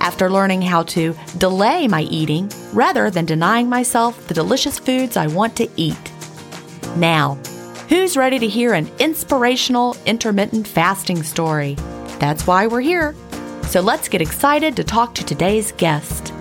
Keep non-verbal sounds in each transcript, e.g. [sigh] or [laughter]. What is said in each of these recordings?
after learning how to delay my eating rather than denying myself the delicious foods I want to eat. Now, who's ready to hear an inspirational intermittent fasting story? That's why we're here. So let's get excited to talk to today's guest.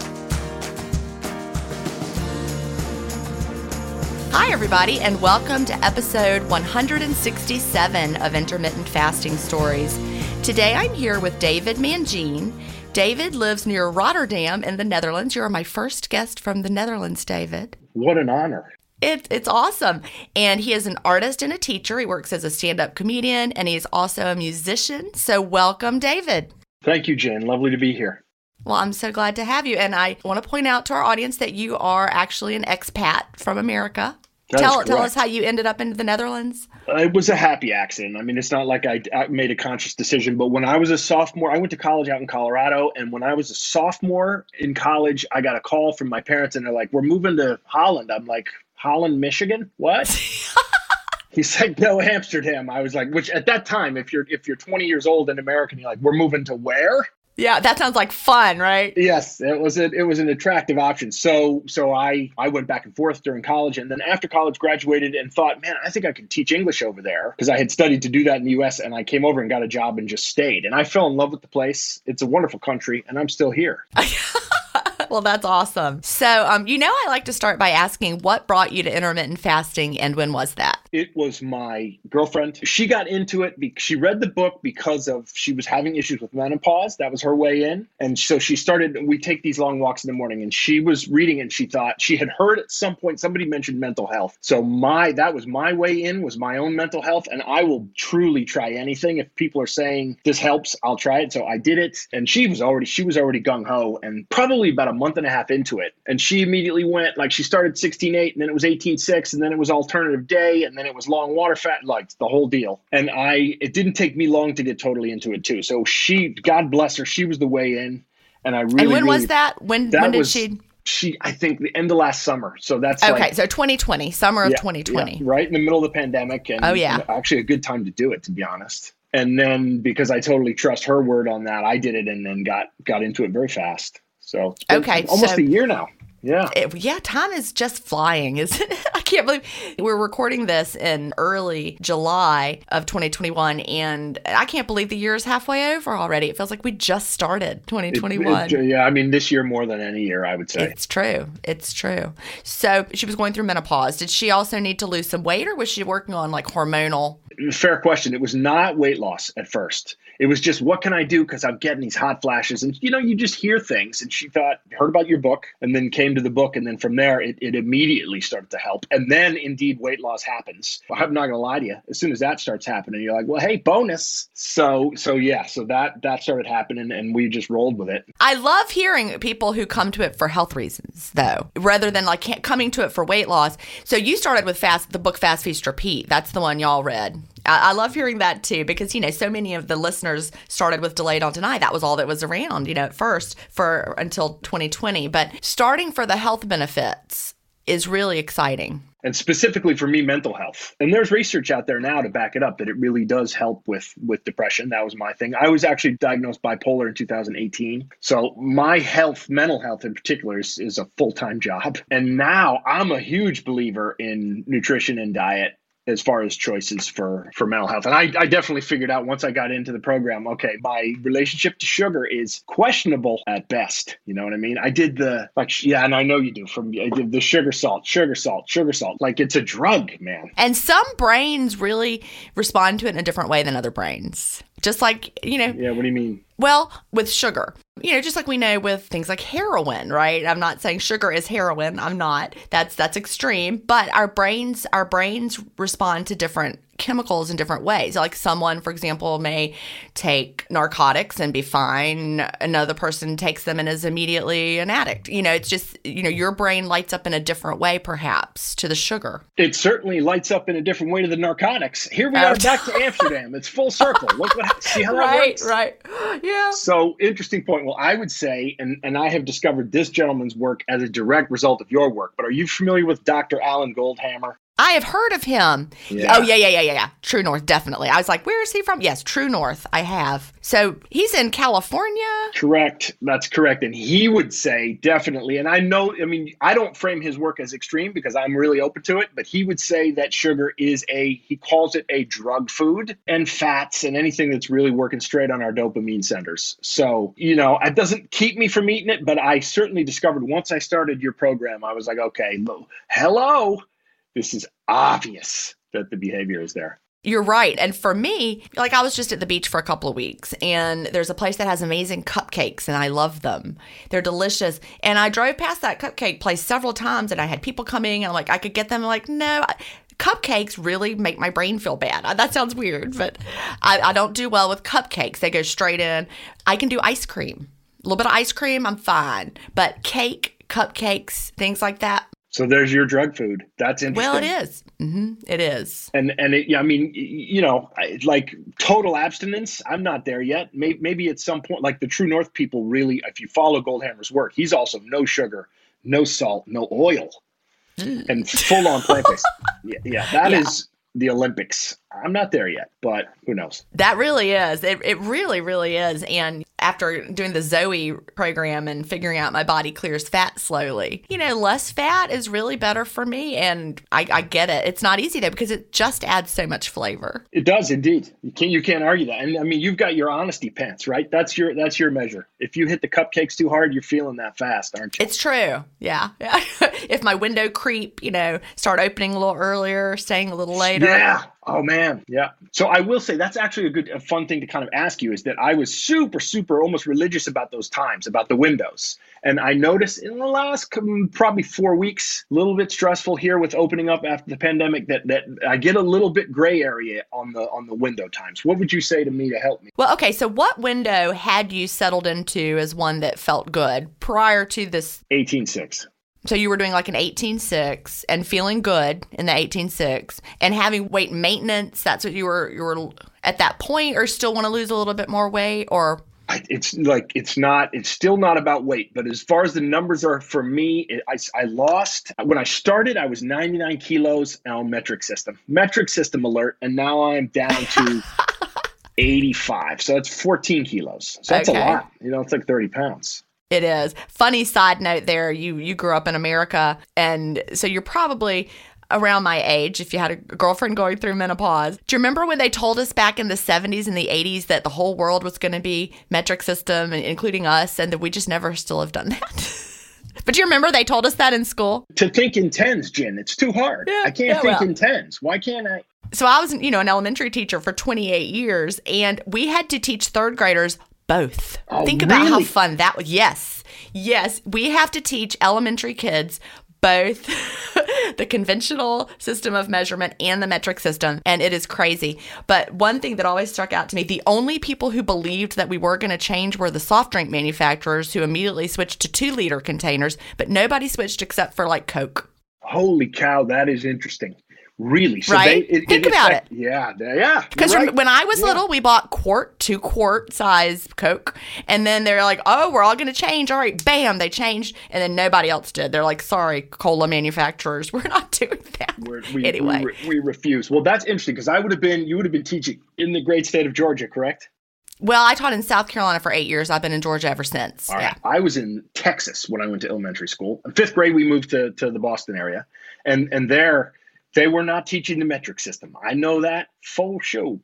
Hi, everybody, and welcome to episode 167 of Intermittent Fasting Stories. Today I'm here with David Mangene. David lives near Rotterdam in the Netherlands. You're my first guest from the Netherlands, David. What an honor. It, it's awesome. And he is an artist and a teacher. He works as a stand up comedian and he's also a musician. So, welcome, David. Thank you, Gin. Lovely to be here. Well, I'm so glad to have you. And I want to point out to our audience that you are actually an expat from America. That tell tell us how you ended up in the Netherlands. Uh, it was a happy accident. I mean, it's not like I, I, made a conscious decision, but when I was a sophomore, I went to college out in Colorado, and when I was a sophomore in college, I got a call from my parents, and they're like, "We're moving to Holland." I'm like, "Holland, Michigan? What?" [laughs] he said no amsterdam i was like which at that time if you're if you're 20 years old and american you're like we're moving to where yeah, that sounds like fun, right? Yes, it was a, it was an attractive option. So so I I went back and forth during college, and then after college, graduated and thought, man, I think I could teach English over there because I had studied to do that in the U.S. And I came over and got a job and just stayed, and I fell in love with the place. It's a wonderful country, and I'm still here. [laughs] well, that's awesome. So, um, you know, I like to start by asking what brought you to intermittent fasting and when was that? It was my girlfriend. She got into it. Because she read the book because of she was having issues with menopause. That was her way in, and so she started. We take these long walks in the morning, and she was reading, and she thought she had heard at some point somebody mentioned mental health. So my that was my way in was my own mental health, and I will truly try anything if people are saying this helps. I'll try it. So I did it, and she was already she was already gung ho, and probably about a month and a half into it. And she immediately went like she started 16.8 and then it was 18.6 and then it was alternative day and then it was long water fat, like the whole deal. And I, it didn't take me long to get totally into it too. So she, God bless her, she was the way in. And I really, and when really, was that? When, that when did was, she? she I think the end of last summer. So that's okay. Like, so 2020, summer of yeah, 2020, yeah, right in the middle of the pandemic, and oh yeah, actually a good time to do it to be honest. And then because I totally trust her word on that, I did it and then got got into it very fast. So okay, almost so, a year now. Yeah. It, yeah, time is just flying, [laughs] isn't it? I can't believe we're recording this in early July of 2021 and I can't believe the year is halfway over already. It feels like we just started 2021. It, it, yeah, I mean this year more than any year, I would say. It's true. It's true. So, she was going through menopause. Did she also need to lose some weight or was she working on like hormonal fair question. It was not weight loss at first. It was just what can I do because I'm getting these hot flashes, and you know, you just hear things. And she thought, heard about your book, and then came to the book, and then from there, it, it immediately started to help. And then, indeed, weight loss happens. I'm not gonna lie to you. As soon as that starts happening, you're like, well, hey, bonus. So, so yeah, so that that started happening, and we just rolled with it. I love hearing people who come to it for health reasons, though, rather than like coming to it for weight loss. So you started with fast, the book Fast Feast Repeat. That's the one y'all read. I, I love hearing that too because you know so many of the listeners started with Delay Don't Deny. That was all that was around, you know, at first for until 2020. But starting for the health benefits is really exciting. And specifically for me mental health. And there's research out there now to back it up that it really does help with with depression. That was my thing. I was actually diagnosed bipolar in 2018 so my health mental health in particular is, is a full-time job. And now i'm a huge believer in nutrition and diet as far as choices for for mental health. And I, I definitely figured out once i got into the program okay my relationship to sugar is questionable at best. You know what i mean? I did the like yeah and i know you do from i did the sugar salt sugar salt sugar salt. Like it's a drug man. And some brains really respond to it in a different way than other brains just like you know yeah what do you mean well, with sugar, you know, just like we know with things like heroin, right? I'm not saying sugar is heroin. I'm not. That's that's extreme, but our brains our brains respond to different chemicals in different ways. Like someone, for example, may take narcotics and be fine. Another person takes them and is immediately an addict. You know, it's just, you know, your brain lights up in a different way, perhaps, to the sugar. It certainly lights up in a different way to the narcotics. Here we are back to Amsterdam. It's full circle. Look what, see how that works? Right, right. Yeah. So interesting point. Well, I would say, and, and I have discovered this gentleman's work as a direct result of your work, but are you familiar with Dr. Alan Goldhamer? I have heard of him. Yeah. Oh yeah, yeah, yeah, yeah, yeah. True North, definitely. I was like, where is he from? Yes, True North. I have. So he's in California. Correct. That's correct. And he would say definitely. And I know. I mean, I don't frame his work as extreme because I'm really open to it. But he would say that sugar is a. He calls it a drug food, and fats and anything that's really working straight on our dopamine centers. So you know, it doesn't keep me from eating it, but I certainly discovered once I started your program, I was like, okay, hello this is obvious that the behavior is there. You're right. And for me, like I was just at the beach for a couple of weeks and there's a place that has amazing cupcakes and I love them. They're delicious. And I drove past that cupcake place several times and I had people coming and I'm like, I could get them. I'm like, no, cupcakes really make my brain feel bad. [laughs] That sounds weird, but I, I don't do well with cupcakes. They go straight in. I can do ice cream. A little bit of ice cream, I'm fine. But cake, cupcakes, things like that, so there's your drug food. That's interesting. Well, it is. Mm-hmm. It is. And and it, I mean, you know, like total abstinence. I'm not there yet. Maybe, maybe at some point, like the True North people, really, if you follow Goldhamer's work, he's also no sugar, no salt, no oil, mm. and full on plant based. [laughs] yeah, yeah, that yeah. is the Olympics. I'm not there yet, but who knows? That really is. It, it really, really is. And after doing the Zoe program and figuring out my body clears fat slowly, you know, less fat is really better for me. And I, I get it. It's not easy though because it just adds so much flavor. It does indeed. You can't you can't argue that. And I mean, you've got your honesty pants, right? That's your that's your measure. If you hit the cupcakes too hard, you're feeling that fast, aren't you? It's true. Yeah. yeah. [laughs] if my window creep, you know, start opening a little earlier, staying a little later. Yeah. Oh man, yeah. So I will say that's actually a good, a fun thing to kind of ask you is that I was super, super, almost religious about those times, about the windows, and I noticed in the last probably four weeks, a little bit stressful here with opening up after the pandemic, that that I get a little bit gray area on the on the window times. What would you say to me to help me? Well, okay. So what window had you settled into as one that felt good prior to this? Eighteen six. So you were doing like an 18.6 and feeling good in the 18.6 and having weight maintenance. That's what you were you were at that point, or still want to lose a little bit more weight, or it's like it's not it's still not about weight but as far as the numbers are for me it, I, I lost when i started i was 99 kilos on metric system metric system alert and now i'm down to [laughs] 85 so that's 14 kilos so that's okay. a lot you know it's like 30 pounds it is. Funny side note there, you you grew up in America and so you're probably around my age if you had a girlfriend going through menopause. Do you remember when they told us back in the 70s and the 80s that the whole world was going to be metric system, including us, and that we just never still have done that? [laughs] but do you remember they told us that in school? To think in tens, Gin, it's too hard. Yeah, I can't yeah, think well. in tens. Why can't I? So I was, you know, an elementary teacher for 28 years, and we had to teach third graders both. Oh, Think about really? how fun that was. Yes. Yes, we have to teach elementary kids both [laughs] the conventional system of measurement and the metric system, and it is crazy. But one thing that always struck out to me the only people who believed that we were going to change were the soft drink manufacturers who immediately switched to two liter containers, but nobody switched except for like Coke. Holy cow, that is interesting. Really? So right? They, it, Think it, about it. Yeah, yeah. Because right. when I was yeah. little, we bought quart, two quart size Coke, and then they're like, "Oh, we're all going to change." All right, bam, they changed, and then nobody else did. They're like, "Sorry, cola manufacturers, [laughs] we're not doing that." We're, we, anyway, we, we refuse. Well, that's interesting because I would have been, you would have been teaching in the great state of Georgia, correct? Well, I taught in South Carolina for eight years. I've been in Georgia ever since. All yeah. Right. I was in Texas when I went to elementary school. In fifth grade, we moved to, to the Boston area. And and there they were not teaching the metric system. I know that full show.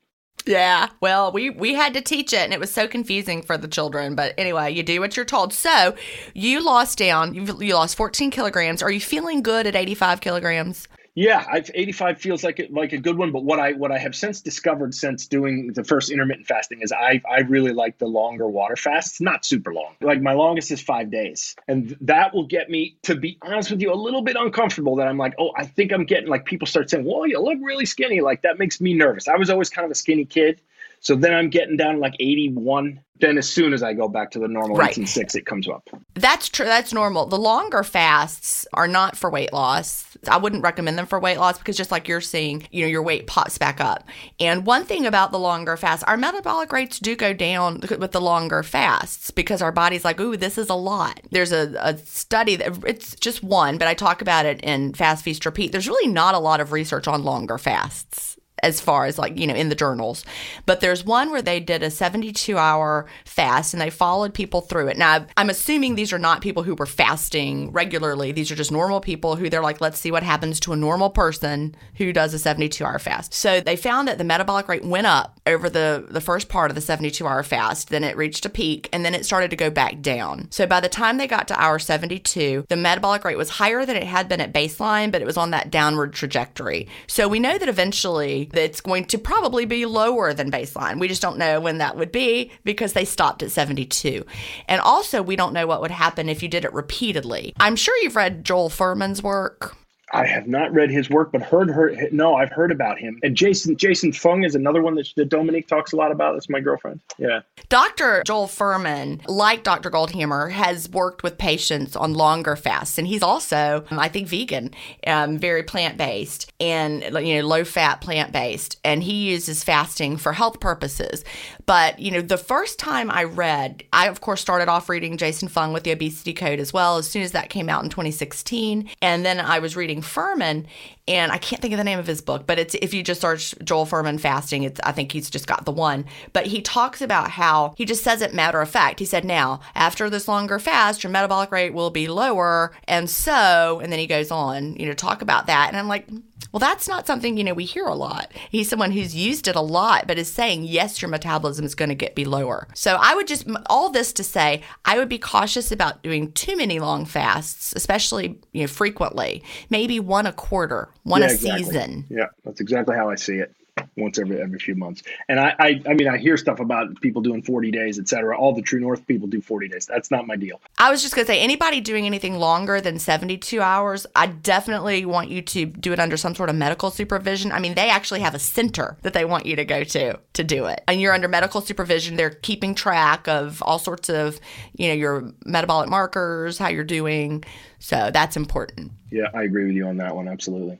Yeah, well, we we had to teach it, and it was so confusing for the children. But anyway, you do what you're told. So you lost down. You you lost 14 kilograms. Are you feeling good at 85 kilograms? Yeah, I've, 85 feels like a, like a good one. But what I what I have since discovered since doing the first intermittent fasting is I I really like the longer water fasts, not super long. Like my longest is five days, and that will get me to be honest with you a little bit uncomfortable. That I'm like, oh, I think I'm getting like people start saying, well, you look really skinny. Like that makes me nervous. I was always kind of a skinny kid. So then I'm getting down like 81. Then as soon as I go back to the normal right. 18.6, it comes up. That's true. That's normal. The longer fasts are not for weight loss. I wouldn't recommend them for weight loss because just like you're seeing, you know, your weight pops back up. And one thing about the longer fasts, our metabolic rates do go down with the longer fasts because our body's like, ooh, this is a lot. There's a, a study that it's just one, but I talk about it in Fast Feast Repeat. There's really not a lot of research on longer fasts as far as like, you know, in the journals. But there's one where they did a 72 hour fast and they followed people through it. Now, I'm assuming these are not people who were fasting regularly. These are just normal people who they're like, let's see what happens to a normal person who does a 72 hour fast. So they found that the metabolic rate went up over the, the first part of the 72 hour fast. Then it reached a peak and then it started to go back down. So by the time they got to hour 72, the metabolic rate was higher than it had been at baseline, but it was on that downward trajectory. So we know that eventually it's going to probably be lower than baseline. We just don't know when that would be because they stopped at 72. And also, we don't know what would happen if you did it repeatedly. I'm sure you've read Joel Fuhrman's work. I have not read his work, but heard her. No, I've heard about him. And Jason Jason Fung is another one that, that Dominique talks a lot about. That's my girlfriend. Yeah. Dr. Joel Fuhrman, like Dr. Goldhamer, has worked with patients on longer fasts, and he's also, I think, vegan, um, very plant based, and you know, low fat plant based, and he uses fasting for health purposes. But you know, the first time I read, I of course started off reading Jason Fung with the Obesity Code as well. As soon as that came out in 2016, and then I was reading Fuhrman, and I can't think of the name of his book, but it's if you just search Joel Fuhrman fasting, it's I think he's just got the one. But he talks about how he just says it matter of fact. He said, "Now after this longer fast, your metabolic rate will be lower," and so, and then he goes on, you know, talk about that, and I'm like, well, that's not something, you know, we hear a lot. He's someone who's used it a lot, but is saying, yes, your metabolism is going to get be lower. So I would just, all this to say, I would be cautious about doing too many long fasts, especially, you know, frequently. Maybe one a quarter, one yeah, a exactly. season. Yeah, that's exactly how I see it once every every few months. And I, I, I mean I hear stuff about people doing 40 days, et cetera. All the True North people do 40 days. That's not my deal. I was just gonna say anybody doing anything longer than 72 hours, I definitely want you to do it under some sort of medical supervision. I mean, they actually have a center that they want you to go to to do it. And you're under medical supervision. They're keeping track of all sorts of, you know, your metabolic markers, how you're doing. So that's important. Yeah, I agree with you on that one. Absolutely.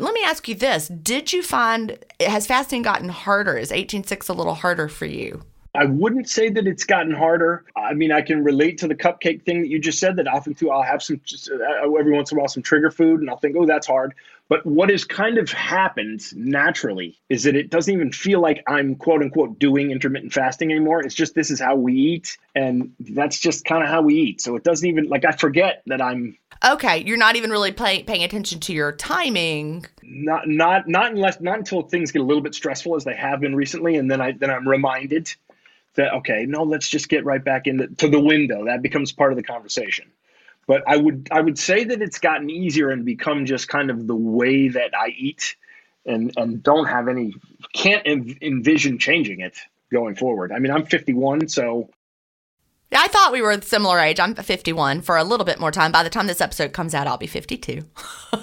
let me ask you this. Did you find, has fasting gotten harder? Is 18.6 a little harder for you? I wouldn't say that it's gotten harder. I mean, I can relate to the cupcake thing that you just said. That often too, I'll have some just, uh, every once in a while some trigger food, and I'll think, oh, that's hard. But what has kind of happened naturally is that it doesn't even feel like I'm quote unquote doing intermittent fasting anymore. It's just this is how we eat, and that's just kind of how we eat. So it doesn't even like I forget that I'm Okay, you're not even really pay, paying attention to your timing. Not not not unless not until things get a little bit stressful as they have been recently, and then I then I'm reminded that okay, no, let's just get right back into to the window. That becomes part of the conversation. But I would I would say that it's gotten easier and become just kind of the way that I eat, and and don't have any can't envision changing it going forward. I mean, I'm 51, so I thought we were similar age. I'm 51 for a little bit more time. By the time this episode comes out, I'll be 52.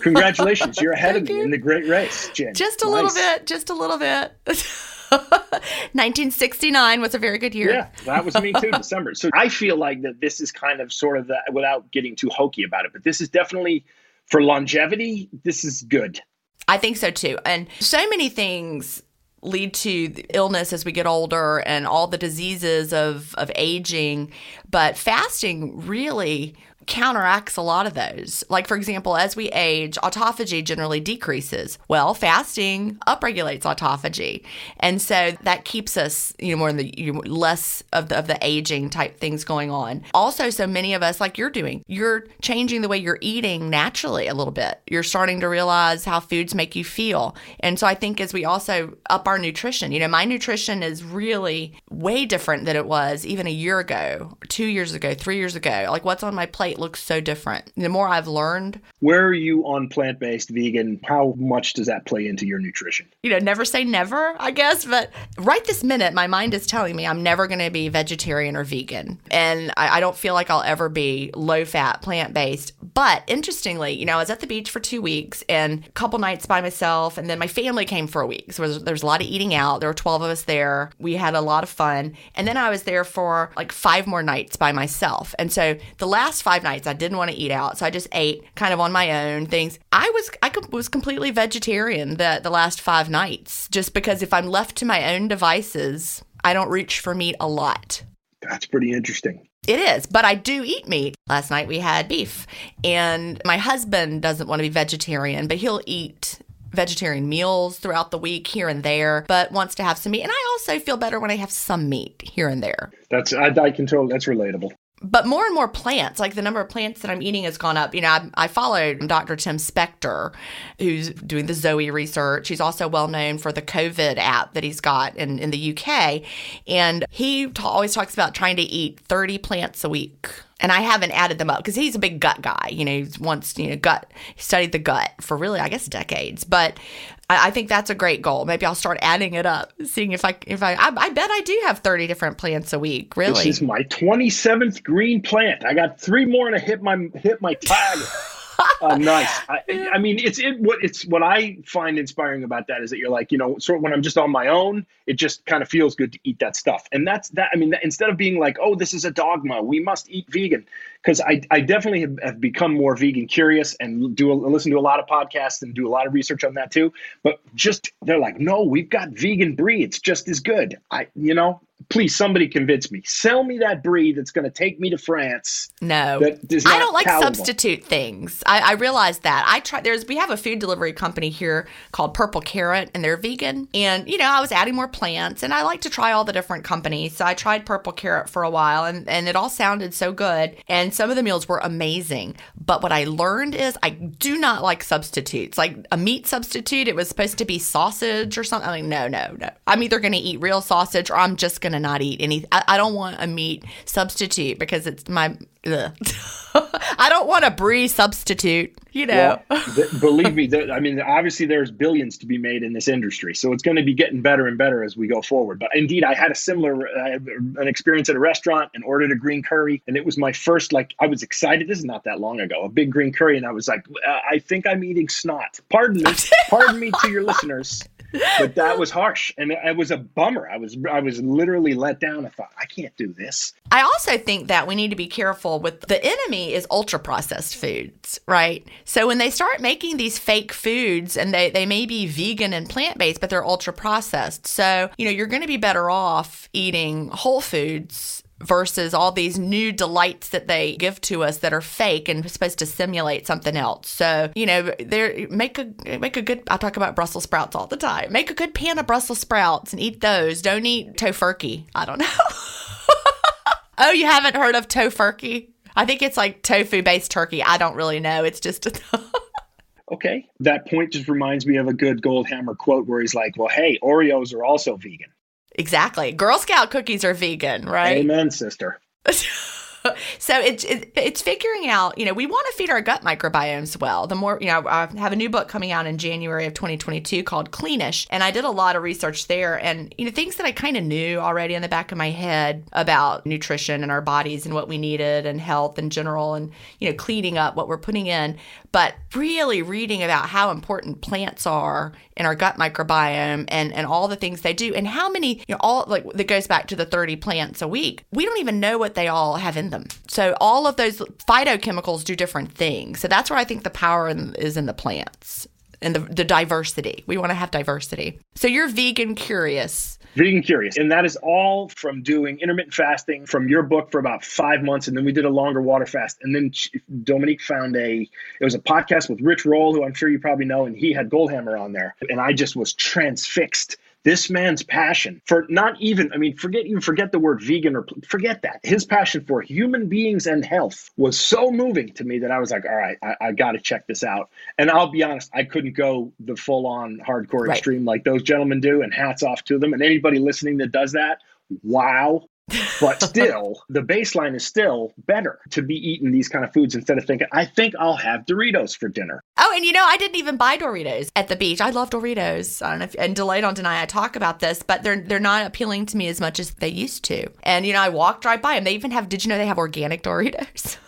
Congratulations. You're [laughs] ahead of me you. in the great race, Gin. Just a nice. little bit. Just a little bit. [laughs] 1969 was a very good year. Yeah, that was me too, December. So I feel like that this is kind of sort of the, without getting too hokey about it, but this is definitely for longevity, this is good. I think so too. And so many things lead to illness as we get older and all the diseases of, of aging. But fasting really counteracts a lot of those. Like, for example, as we age, autophagy generally decreases. Well, fasting upregulates autophagy. And so that keeps us, you know, more in the you know, less of the, of the aging type things going on. Also, so many of us, like you're doing, you're changing the way you're eating naturally a little bit. You're starting to realize how foods make you feel. And so I think as we also up our nutrition, you know, my nutrition is really way different than it was even a year ago, two years ago, three years ago. Like what's on my plate looks so different. The more I've learned. Where are you on plant based vegan? How much does that play into your nutrition? You know, never say never, I guess. But right this minute, my mind is telling me I'm never going to be vegetarian or vegan. And I, I don't feel like I'll ever be low fat, plant based. But interestingly, you know, I was at the beach for two weeks and a couple nights by myself. And then my family came for a week. So there was a lot of eating out. There were 12 of us there. We had a lot of fun. And then I was there for like five more nights by myself. And so the last five nights, I didn't want to eat out, so I just ate kind of on my own things. I was I was completely vegetarian the the last five nights, just because if I'm left to my own devices, I don't reach for meat a lot. That's pretty interesting. It is, but I do eat meat. Last night we had beef, and my husband doesn't want to be vegetarian, but he'll eat vegetarian meals throughout the week here and there, but wants to have some meat. And I also feel better when I have some meat here and there. That's I, I can tell that's relatable. But more and more plants, like the number of plants that I'm eating has gone up. You know, I, I follow Dr. Tim Spector, who's doing the Zoe research. He's also well known for the COVID app that he's got in, in the UK. And he ta- always talks about trying to eat 30 plants a week. And I haven't added them up because he's a big gut guy. You know, he's once, you know, gut, he studied the gut for really, I guess, decades. But I, I think that's a great goal. Maybe I'll start adding it up, seeing if I, if I, I, I bet I do have 30 different plants a week, really. This is my 27th green plant. I got three more I hit my, hit my [laughs] tag. Uh, nice. [laughs] I, I, mean, it's it. What it's what I find inspiring about that is that you're like, you know, sort of when I'm just on my own, it just kind of feels good to eat that stuff. And that's that. I mean, that, instead of being like, oh, this is a dogma, we must eat vegan, because I, I definitely have, have, become more vegan curious and do a, listen to a lot of podcasts and do a lot of research on that too. But just they're like, no, we've got vegan brie. It's just as good. I, you know, please somebody convince me. Sell me that brie that's going to take me to france no. i don't like substitute things. I, I realize that. I try there's we have a food delivery company here called purple carrot and they're vegan. And you know i was adding more plants and i like to try all the different companies. So i tried purple carrot for a while and, and it all sounded so good. And some of the meals were amazing. But what i learned is i do not like substitutes. Like a meat substitute it was supposed to be sausage or something. I'm like no no no. I'm either going to eat real sausage or i'm just going to not eat any. I, I, don't want a meat substitute because it's my. [laughs] I don't want a brie substitute. You know. Well, [laughs] th- believe me, th- I mean, obviously there's billions to be made in this industry, so it's going to be getting better and better as we go forward. But indeed, I had a similar uh, an experience at a restaurant and ordered a green curry, and it was my first. Like, I was excited. This is not that long ago. A big green curry, and I was like, I think I'm eating snot. Pardon me. [laughs] Pardon me to your listeners but that was harsh and it, was a bummer. I was i was literally let down. I thought i can't do this. I also think that we need to be careful with the enemy is ultra processed foods right? So when they start making these fake foods and they, they may be vegan and plant-based but they're ultra processed so you know you're going to be better off eating whole foods versus all these new delights that they give to us that are fake and supposed to simulate something else. So, you know, they make a make a good I talk about Brussels sprouts all the time. Make a good pan of Brussels sprouts and eat those. Don't eat tofurkey. I don't know. [laughs] oh, you haven't heard of tofurkey? I think it's like tofu based turkey. I don't really know. It's just a [laughs] Okay. That point just reminds me of a good Goldhamer quote where he's like, "Well, hey, Oreos are also vegan." Exactly. Girl Scout cookies are vegan, right? Amen, sister. [laughs] [laughs] so it's it, it's figuring out you know we want to feed our gut microbiomes well the more you know i have a new book coming out in january of 2022 called cleanish and i did a lot of research there and you know things that i kind of knew already in the back of my head about nutrition and our bodies and what we needed and health in general and you know cleaning up what we're putting in but really reading about how important plants are in our gut microbiome and, and all the things they do and how many, you know, all like that goes back to the 30 plants a week. We don't even know what they all have in them. So all of those phytochemicals do different things. So that's where I think the power in, is in the plants and the, the diversity. We want to have diversity. So you're vegan curious. Vegan curious. And that is all from doing intermittent fasting from your book for about five months. And then we did a longer water fast. And then Dominique found a, it was a podcast with Rich Roll, who I'm sure you probably know, and he had Goldhamer on there. And I just was transfixed this man's passion for not even i mean forget even forget the word vegan or forget that. His passion for human beings and health was so moving to me that i was like all right i, I got to check this out. And i'll be honest i couldn't go the full on hardcore right. extreme like those gentlemen do and hats off to them. And anybody listening that does that wow but [laughs] still, the baseline is still better to be eating these kind of foods instead of thinking, I think I'll have Doritos for dinner. Oh, and you know, I didn't even buy Doritos at the beach. I love Doritos. I don't know if, and Delay Don't Deny, I talk about this, but they're they're not appealing to me as much as they used to. And you know, I walked right by them. They even have. Did you know they have organic Doritos? [laughs]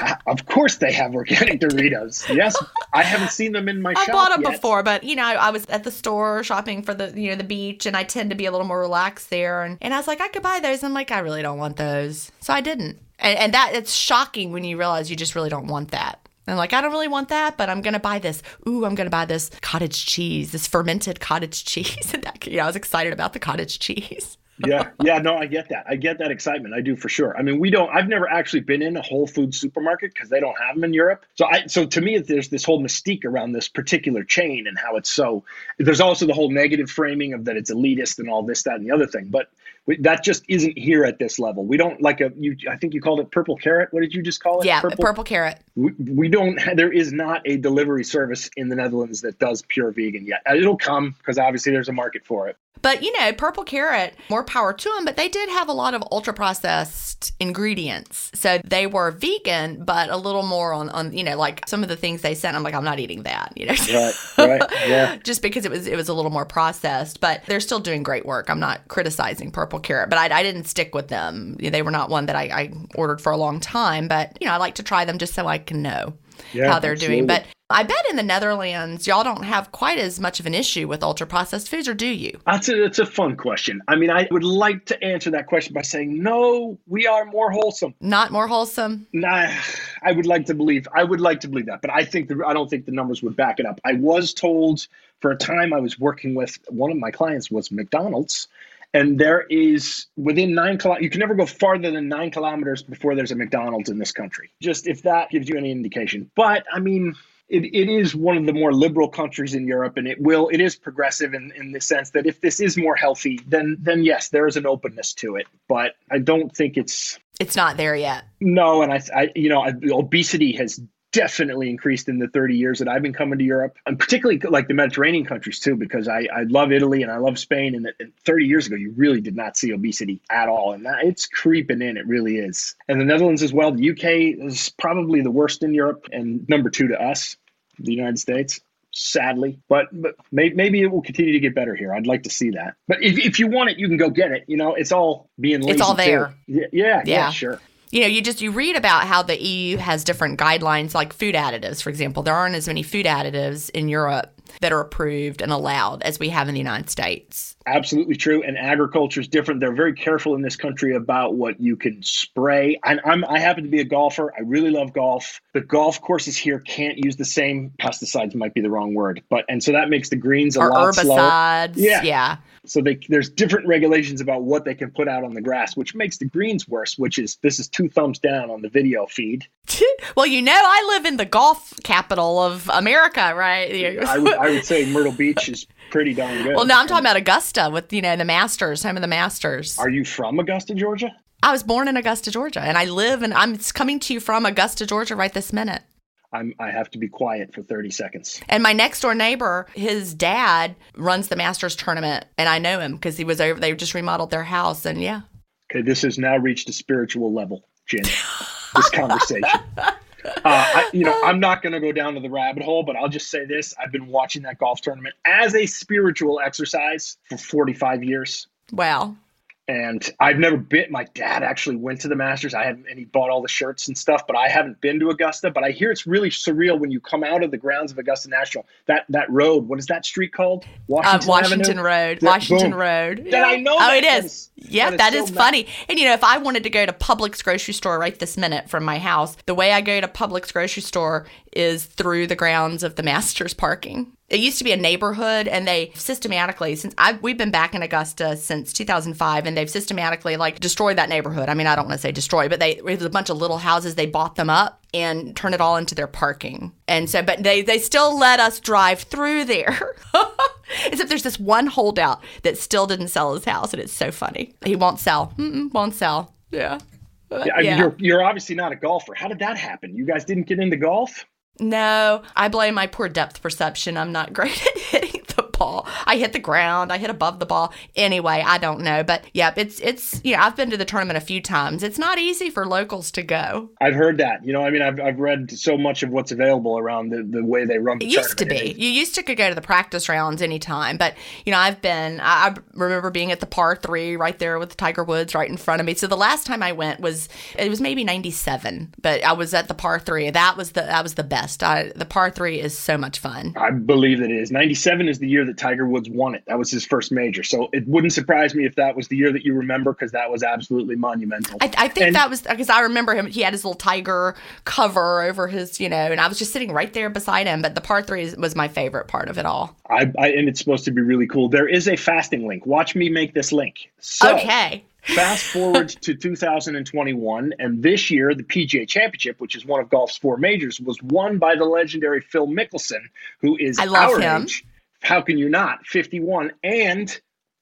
[laughs] of course they have organic Doritos. Yes, I haven't seen them in my I shop. bought them yet. before, but you know, I was at the store shopping for the you know the beach, and I tend to be a little more relaxed there. And, and I was like, I could buy those. I'm like, I really don't want those, so I didn't. And, and that it's shocking when you realize you just really don't want that. And like, I don't really want that, but I'm gonna buy this. Ooh, I'm gonna buy this cottage cheese, this fermented cottage [laughs] cheese. and that, you know, I was excited about the cottage cheese yeah, yeah, no, I get that. I get that excitement. I do for sure. I mean, we don't. I've never actually been in a Whole Food supermarket because they don't have them in Europe. So, I so to me, there's this whole mystique around this particular chain and how it's so. There's also the whole negative framing of that it's elitist and all this, that, and the other thing. But We, that just isn't here at this level. We don't like a you. I think you called it purple carrot. What did you just call it? Yeah, purple, purple carrot. We, we don't. There is not a delivery service in the Netherlands that does pure vegan yet. Uh, it'll come because obviously there's a market for it. But you know, Purple Carrot, more power to them, but they did have a lot of ultra processed ingredients. So they were vegan, but a little more on, on you know, like some of the things they sent, I'm like, I'm not eating that, you know. Right, [laughs] right. Yeah. Just because it was it was a little more processed. But they're still doing great work. I'm not criticizing Purple Carrot, but I, I didn't stick with them. They were not one that I, I ordered for a long time. But you know, I like to try them just so I can know yeah, how they're absolutely. doing. But I bet in the Netherlands, y'all don't have quite as much of an issue with ultra processed foods, or do you? That's a, that's a fun question. I mean, I would like to answer that question by saying, no, we are more wholesome. Not more wholesome? Nah, I would like to believe. I would like to believe that, but I think the, I don't think the numbers would back it up. I was told for a time I was working with one of my clients was McDonald's and there is within nine kilometers, you can never go farther than nine kilometers before there's a McDonald's in this country. Just if that gives you any indication. But I mean, it, it is one of the more liberal countries in Europe, and it will it is progressive in, in the sense that if this is more healthy, then then yes, there is an openness to it. But I don't think it's it's not there yet. No, and I, I you know, obesity has definitely increased in the 30 years that I've been coming to Europe, and particularly like the Mediterranean countries too, because I, I love Italy and I love Spain. And, and 30 years ago, you really did not see obesity at all, and that, it's creeping in. It really is. And the Netherlands as well. The UK is probably the worst in Europe, and number two to us, the United States. Sadly, but but may, maybe it will continue to get better here. I'd like to see that. But if, if you want it, you can go get it. You know, it's all being lazy. It's all there. Yeah, yeah, yeah, yeah, sure you know, you just you read about how the EU has different guidelines, like food additives, for example. There aren't as many food additives in Europe that are approved and allowed as we have in the United States. Absolutely true. And agriculture is different. They're very careful in this country about what you can spray. And I'm, I happen to be a golfer. I really love golf. The golf courses here can't use the same pesticides. Might be the wrong word, but and so that makes the greens a or lot herbicides. Slower. Yeah, yeah. So they, there's different regulations about what they can put out on the grass, which makes the greens worse. Which is this is two thumbs down on the video feed. [laughs] well, you know, I live in the golf capital of America, right? [laughs] I, would, I would say Myrtle Beach is pretty darn good. Well, now I'm talking about Augusta with you know the Masters, home of the Masters. Are you from Augusta, Georgia? I was born in Augusta, Georgia, and I live and I'm coming to you from Augusta, Georgia, right this minute. I'm, I have to be quiet for 30 seconds. And my next door neighbor, his dad runs the Masters tournament, and I know him because he was over. They just remodeled their house, and yeah. Okay, this has now reached a spiritual level, Gin. this conversation. Uh, I, you know, I'm not going to go down to the rabbit hole, but I'll just say this: I've been watching that golf tournament as a spiritual exercise for 45 years. Wow and I've never been. My dad actually went to the Masters. I had and he bought all the shirts and stuff, but I haven't been to Augusta. But I hear it's really surreal when you come out of the grounds of Augusta National. That that road, what is that street called? Washington, uh, Washington Road. Washington boom. Road. That I know. Oh, it is. Yeah, that, that is, so funny. And you know, if I wanted to go to Publix grocery store right this minute from my house, the way I go to Publix grocery store is through the grounds of the Masters parking. It used to be a neighborhood, and they systematically, since I we've been back in Augusta since 2005, and they've systematically like destroyed that neighborhood. I mean, I don't want to say destroy, but they it was a bunch of little houses. They bought them up and turned it all into their parking. And so, but they they still let us drive through there. [laughs] Except there's this one holdout that still didn't sell his house, and it's so funny. He won't sell. Mm-mm, won't sell. Yeah. yeah, yeah. You're, you're obviously not a golfer. How did that happen? You guys didn't get into golf? No, I blame my poor depth perception. I'm not great [laughs] at hitting ball. I hit the ground. I hit above the ball. Anyway, I don't know, but yeah, it's it's yeah. I've been to the tournament a few times. It's not easy for locals to go. I've heard that. You know, I mean, I've, I've read so much of what's available around the, the way they run. The it used to be. You used to could go to the practice rounds anytime, but you know, I've been. I, I remember being at the par three right there with Tiger Woods right in front of me. So the last time I went was it was maybe '97, but I was at the par three. That was the that was the best. I, the par three is so much fun. I believe it is. '97 is the year that Tiger Woods won it. That was his first major. So it wouldn't surprise me if that was the year that you remember because that was absolutely monumental. I, I think and, that was because I remember him. He had his little tiger cover over his, you know, and I was just sitting right there beside him. But the par three was my favorite part of it all. I, I and it's supposed to be really cool. There is a fasting link. Watch me make this link. So, okay. Fast forward to [laughs] 2021, and this year, the PGA Championship, which is one of golf's four majors, was won by the legendary Phil Mickelson, who is I love him. age how can you not? 51 and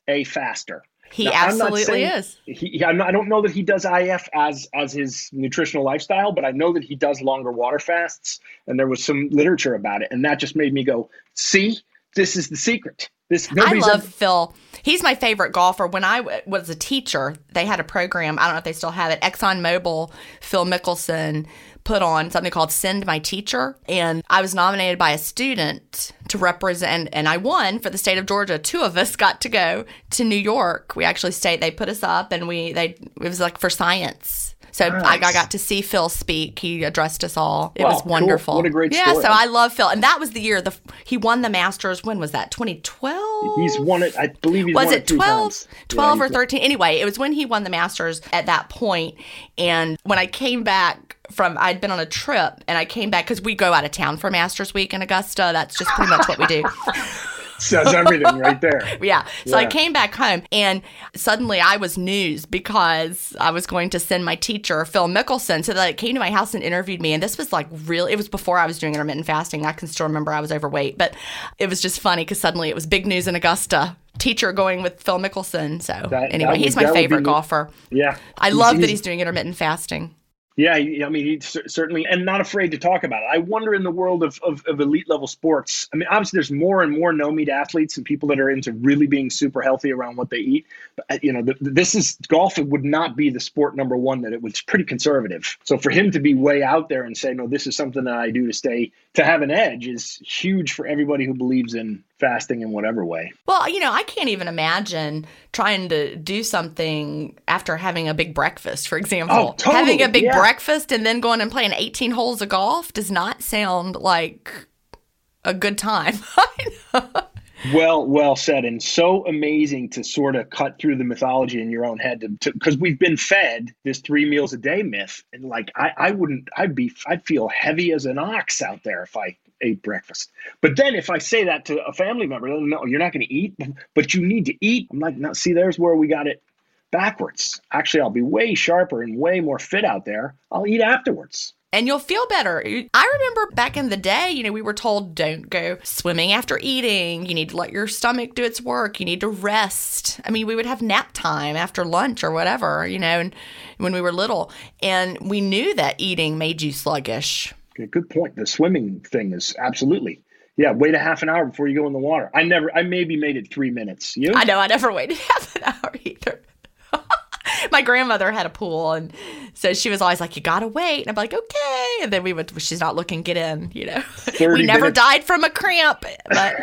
a faster. He Now, absolutely saying- is. He, not, I don't know that he does IF as as his nutritional lifestyle, but I know that he does longer water fasts, and there was some literature about it, and that just made me go, "See, this is the secret." This I love ever- Phil. He's my favorite golfer. When I w- was a teacher, they had a program. I don't know if they still have it. ExxonMobil, Phil Mickelson put on something called Send My Teacher. And I was nominated by a student to represent, and I won for the state of Georgia. Two of us got to go to New York. We actually stayed, they put us up and we, they, it was like for science. So I, I got to see Phil speak. He addressed us all. It Wow, was cool. wonderful. What a great yeah. story. So I love Phil, and that was the year the he won the Masters. When was that? 2012. He's won it. I believe was won it two 12 times. Yeah, 12 or 13 anyway it was when he won the masters at that point and when i came back from i'd been on a trip and i came back because we go out of town for masters week in augusta. That's just pretty much what we do. [laughs] Says everything right there. [laughs] yeah. So i came back home and suddenly i was news because i was going to send my teacher phil mickelson so they came to my house and interviewed me. And this was like real it was before i was doing intermittent fasting. I can still remember i was overweight but it was just funny because suddenly it was big news in augusta. Teacher going with phil mickelson. So That- anyway that he's my that be favorite neat. golfer. Yeah, i love that he's doing intermittent fasting Yeah, I mean, certainly, and not afraid to talk about it. I wonder in the world of, of, of elite level sports. I mean, obviously, there's more and more no meat athletes and people that are into really being super healthy around what they eat. But, uh, you know, th- this is golf. It would not be the sport number one that it was pretty conservative. So for him to be way out there and say, no, this is something that I do to stay, to have an edge is huge for everybody who believes in fasting in whatever way. Well, you know, I can't even imagine trying to do something after having a big breakfast, for example. Oh, totally, Having a big yeah. breakfast and then going and playing 18 holes of golf does not sound like a good time. [laughs] Well, well said, and so amazing to sort of cut through the mythology in your own head, to because we've been fed this three meals a day myth, and like I, I wouldn't, I'd be, I'd feel heavy as an ox out there if I ate breakfast. But then if I say that to a family member, no, you're not going to eat, but you need to eat. I'm like, no, see, there's where we got it backwards. Actually, I'll be way sharper and way more fit out there. I'll eat afterwards. And you'll feel better. I remember back in the day, you know, we were told don't go swimming after eating. You need to let your stomach do its work. You need to rest. I mean, we would have nap time after lunch or whatever, you know, and when we were little, and we knew that eating made you sluggish. Okay, good point. The swimming thing is absolutely. Yeah, wait a half an hour before you go in the water. I never, I maybe made it three minutes. You? I know I never [laughs] waited half an hour either. My grandmother had a pool, and so she was always like, "You gotta wait." And I'm like, "Okay." And then we would. She's not looking. Get in. You know. [laughs] we never minutes. died from a cramp, but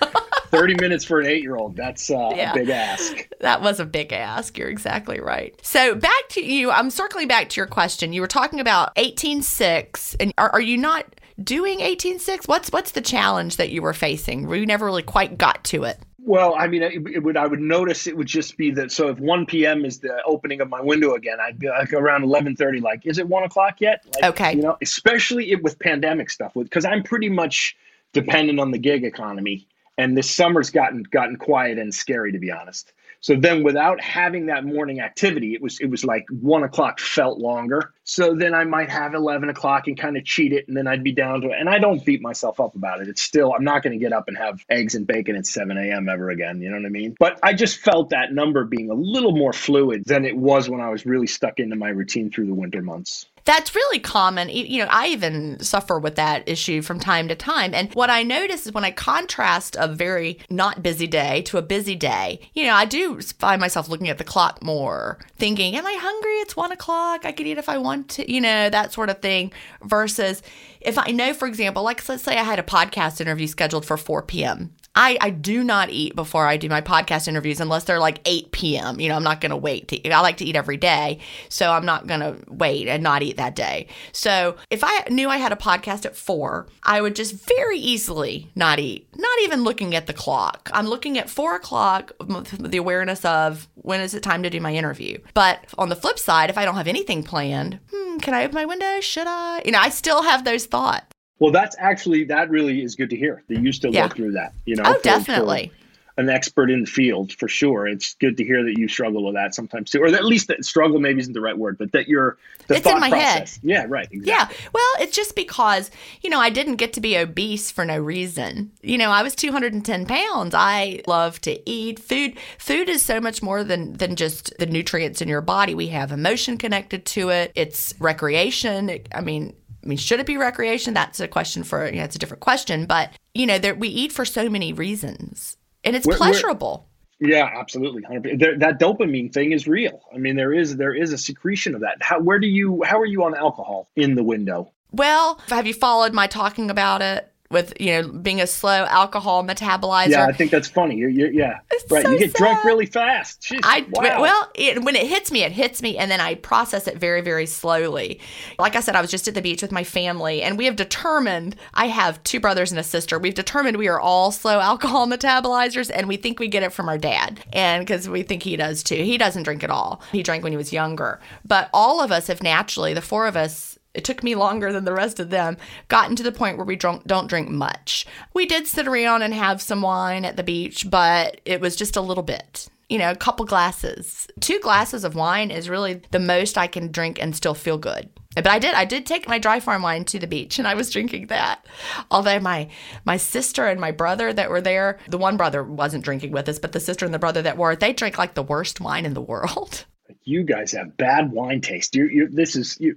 [laughs] 30 minutes for an eight year old. That's uh, [laughs] Yeah. a big ask. that was a big ask. You're exactly right. So back to you. I'm circling back to your question. You were talking about 18.6, and are, are you not doing 18.6? What's what's the challenge that you were facing? We never really quite got to it. Well, I mean, it, it would. I would notice it would just be that. So if 1 p.m. is the opening of my window again, I'd be like around 11:30. Like, is it one o'clock yet? Like, Okay. You know, especially it, with pandemic stuff, because I'm pretty much dependent on the gig economy, and this summer's gotten gotten quiet and scary, to be honest. So then, without having that morning activity, it was it was like one o'clock felt longer. So then I might have eleven o'clock and kind of cheat it, and then I'd be down to it. And I don't beat myself up about it. It's still I'm not going to get up and have eggs and bacon at seven a.m. ever again. You know what I mean? But I just felt that number being a little more fluid than it was when I was really stuck into my routine through the winter months. That's really common. You know, I even suffer with that issue from time to time. And what I notice is when I contrast a very not busy day to a busy day, you know, I do find myself looking at the clock more, thinking, Am I hungry? It's one o'clock. I could eat if I want to, you know, that sort of thing. Versus if I know, for example, like let's say I had a podcast interview scheduled for 4 p.m. I, I do not eat before I do my podcast interviews unless they're like 8 p.m. You know, I'm not going to wait. I like to eat every day. So I'm not going to wait and not eat that day. So if I knew I had a podcast at 4, I would just very easily not eat, not even looking at the clock. I'm looking at 4 o'clock with the awareness of when is it time to do my interview. But on the flip side, if I don't have anything planned, hmm, can I open my window? Should I? You know, I still have those thoughts. Well, that's actually that really is good to hear that you still Yeah. go through that. You know, Oh, for- for- definitely. An expert in the field for sure. It's good to hear that you struggle with that sometimes too, or at least that struggle maybe isn't the right word, but that you're the It's thought in my process. head. Yeah, right. Exactly. Yeah. Well, it's just because, you know, I didn't get to be obese for no reason. You know, I was 210 pounds. I love to eat food. Food is so much more than than just the nutrients in your body. We have emotion connected to it. It's recreation. I mean, I mean, should it be recreation? That's a question for, you know, it's a different question. But, you know, there, we eat for so many reasons and it's where- pleasurable. Yeah, absolutely. There, that dopamine thing is real. I mean, there is there is a secretion of that. How where do you how are you on alcohol in the window? Well, have you followed my talking about it with, you know, being a slow alcohol metabolizer? Yeah, I think that's funny. You're, you're, yeah, It's right. so you get drunk really fast. Jeez, I wow. well, it, when it hits me, it hits me, and then I process it very, very slowly. Like I said, I was just at the beach with my family, and we have determined. I have two brothers and a sister. We've determined we are all slow alcohol [laughs] metabolizers, and we think we get it from our dad, and because we think he does too. He doesn't drink at all. He drank when he was younger, but all of us have naturally, the four of us. It took me longer than the rest of them. Gotten to the point where we drunk, don't drink much. We did sit around and have some wine at the beach, but it was just a little bit you know, a couple glasses. Two glasses of wine is really the most I can drink and still feel good. But I did I did take my dry farm wine to the beach and I was drinking that. Although my my sister and my brother that were there, the one brother wasn't drinking with us, but the sister and the brother that were, they drank like the worst wine in the world. you guys have bad wine taste. You you this is you.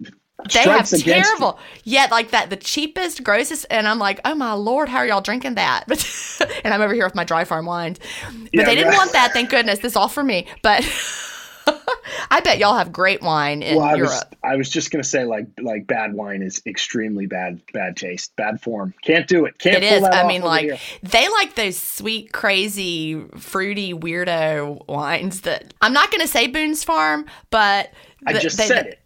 They have terrible. Yet like that the cheapest, grossest and I'm like, "Oh my lord, how are y'all drinking that?" [laughs] and I'm over here with my dry farm wines. But Yeah, they didn't want that, thank goodness. This is all for me. But [laughs] I bet y'all have great wine in Well, I Europe. was I was just gonna say like like bad wine is extremely bad bad taste bad form. Can't do it. Can't. It is. I mean, like here. they like those sweet, crazy, fruity, weirdo wines. That I'm not going to say Boone's Farm, but I just they- said it.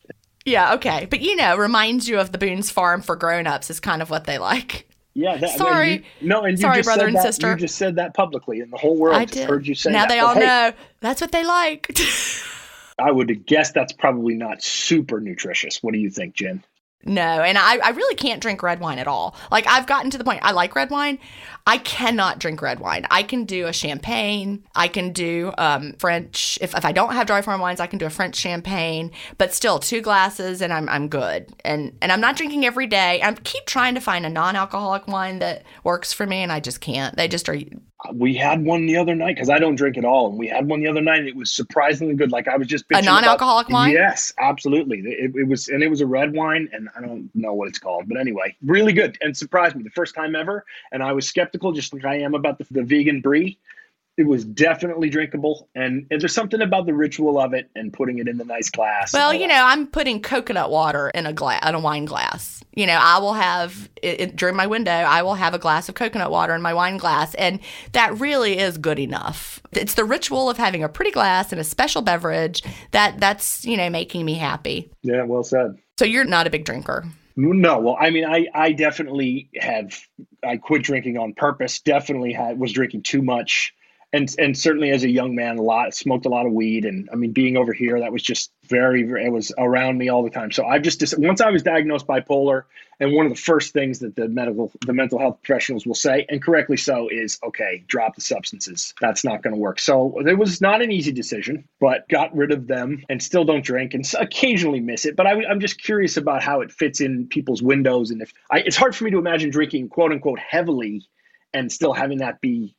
Yeah, okay, but you know, reminds you of the Boone's Farm for grown-ups is kind of what they like. Yeah. That, Sorry. You, no, and you Sorry, just brother said and that, sister. You just said that publicly, and the whole world I just did. heard you say that. now that. they all hey, know that's what they like. [laughs] I would guess that's probably not super nutritious. What do you think, Gin? No, and I, I really can't drink red wine at all. Like I've gotten to the point I like red wine. I cannot drink red wine. I can do a champagne. I can do um, French. If, if I don't have dry farm wines, I can do a French champagne. But still, two glasses and I'm I'm good. And and I'm not drinking every day. I keep trying to find a non-alcoholic wine that works for me, and I just can't. They just are. We had one the other night because I don't drink at all, and we had one the other night. and It was surprisingly good. Like I was just A non-alcoholic wine? Yes, absolutely. It, it was, and it was a red wine, and I don't know what it's called, but anyway, really good and surprised me the first time ever. And I was skeptical, just like I am about the, the vegan brie. It was definitely drinkable, and, and there's something about the ritual of it and putting it in the nice glass. Well, you that. know, I'm putting coconut water in a glass, in a wine glass. You know, I will have it, it- during my window, I will have a glass of coconut water in my wine glass, and that really is good enough. It's the ritual of having a pretty glass and a special beverage that that's you know making me happy. yeah, well said. So you're not a big drinker. No, well, I mean, I, I definitely have. I quit drinking on purpose. Definitely had was drinking too much, and and certainly as a young man, a lot smoked a lot of weed, and I mean, being over here, that was just very, very. It was around me all the time. So I've just once I was diagnosed bipolar, and one of the first things that the medical, the mental health professionals will say, and correctly so, is okay, drop the substances. That's not going to work. So it was not an easy decision, but got rid of them and still don't drink and occasionally miss it. But I, am just curious about how it fits in people's windows, and if I, it's hard for me to imagine drinking quote unquote heavily and still having that be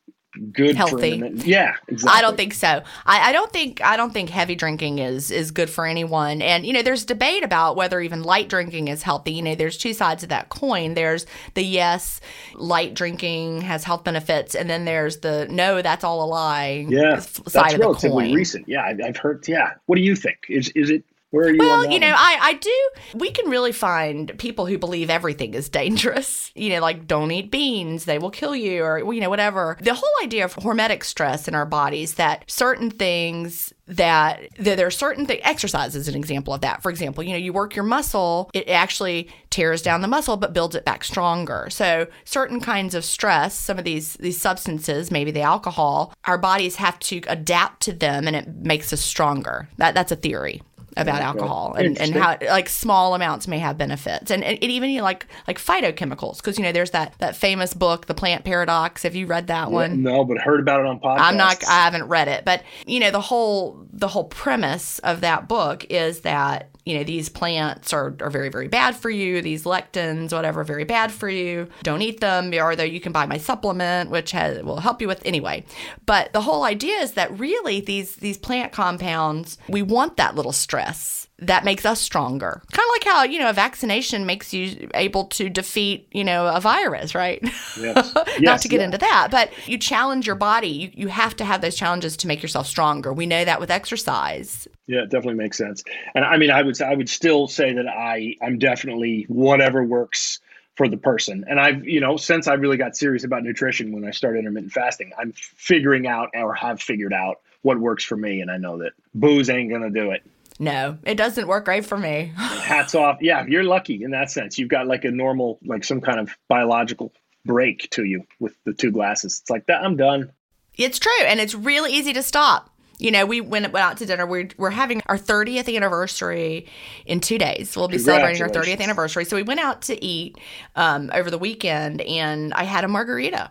good Healthy. Yeah, exactly. I don't think so. I, I don't think I don't think heavy drinking is is good for anyone. And you know, there's debate about whether even light drinking is healthy. You know, there's two sides of that coin. There's the yes, light drinking has health benefits, and then there's the no, that's all a lie. Yeah, f- that's side of the relatively coin. recent. Yeah, I- I've heard. Yeah, what do you think? Is is it? Where are you? Well, that you know, one? I, I do. We can really find people who believe everything is dangerous. [laughs] You know, like don't eat beans, they will kill you, or, you know, whatever. The whole idea of hormetic stress in our bodies that certain things that there are certain things, exercise is an example of that. For example, you know, you work your muscle, it actually tears down the muscle but builds it back stronger. So certain kinds of stress, some of these these substances, maybe the alcohol, our bodies have to adapt to them and it makes us stronger. That that's a theory about alcohol and, and how like small amounts may have benefits. And, and even like like phytochemicals because you know there's that that famous book the plant paradox. Have you read that one? no but heard about it on podcast i'm not i haven't read it. But you know the whole the whole premise of that book is that you know, these plants are, are very, very bad for you. These lectins, whatever, very bad for you. Don't eat them. Or you can buy my supplement, which has, will help you with anyway. But the whole idea is that really these these plant compounds, we want that little stress that makes us stronger. Kind of like how, you know, a vaccination makes you able to defeat, you know, a virus, right? Yes. [laughs] Not yes, to get yeah. into that, but you challenge your body. You, you have to have those challenges to make yourself stronger. We know that with exercise. Yeah, it definitely makes sense. And I mean, I would I would still say that I I'm definitely whatever works for the person. And I've, you know, since I really got serious about nutrition when I started intermittent fasting, I'm figuring out or have figured out what works for me. And I know that booze ain't going to do it. No, it doesn't work right for me. [laughs] Hats off. Yeah, you're lucky in that sense. You've got like a normal, like some kind of biological break to you with the two glasses. It's like that. I'm done. It's true, and it's really easy to stop. You know, we went, went out to dinner. We're, we're having our 30th anniversary in two days. We'll be celebrating our 30th anniversary. So we went out to eat um, over the weekend, and I had a margarita,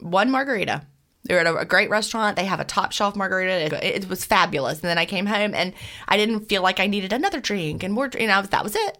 one margarita. Were at a, a, great restaurant. They have a top shelf margarita. It, it, was fabulous. And then I came home and I didn't feel like I needed another drink and more. You know, that was it.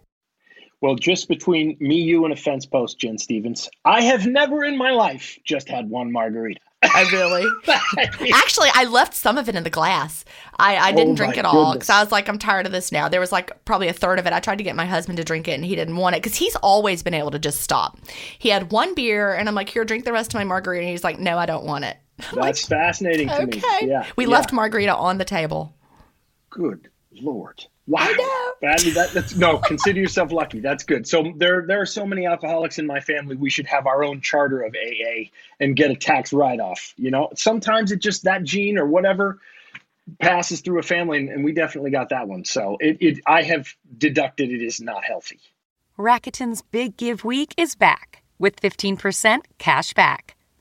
Well, just between me, you, and a fence post, Gin Stephens, I have never in my life just had one margarita. I really. [laughs] Actually, I left some of it in the glass. I, I didn't oh drink it all because I was like, I'm tired of this now. There was like probably a third of it. I tried to get my husband to drink it and he didn't want it because he's always been able to just stop. He had one beer and I'm like, here, drink the rest of my margarita. And he's like, no, I don't want it. [laughs] That's like, fascinating to okay. me. Yeah. We yeah. left margarita on the table. Good lord. Wow. That, that, that's no, consider yourself lucky. That's good. So there there are so many alcoholics in my family. We should have our own charter of AA and get a tax write off. You know, sometimes it just that gene or whatever passes through a family, and, and we definitely got that one. So it, it I have deducted it is not healthy. Rakuten's Big Give Week is back with 15% cash back.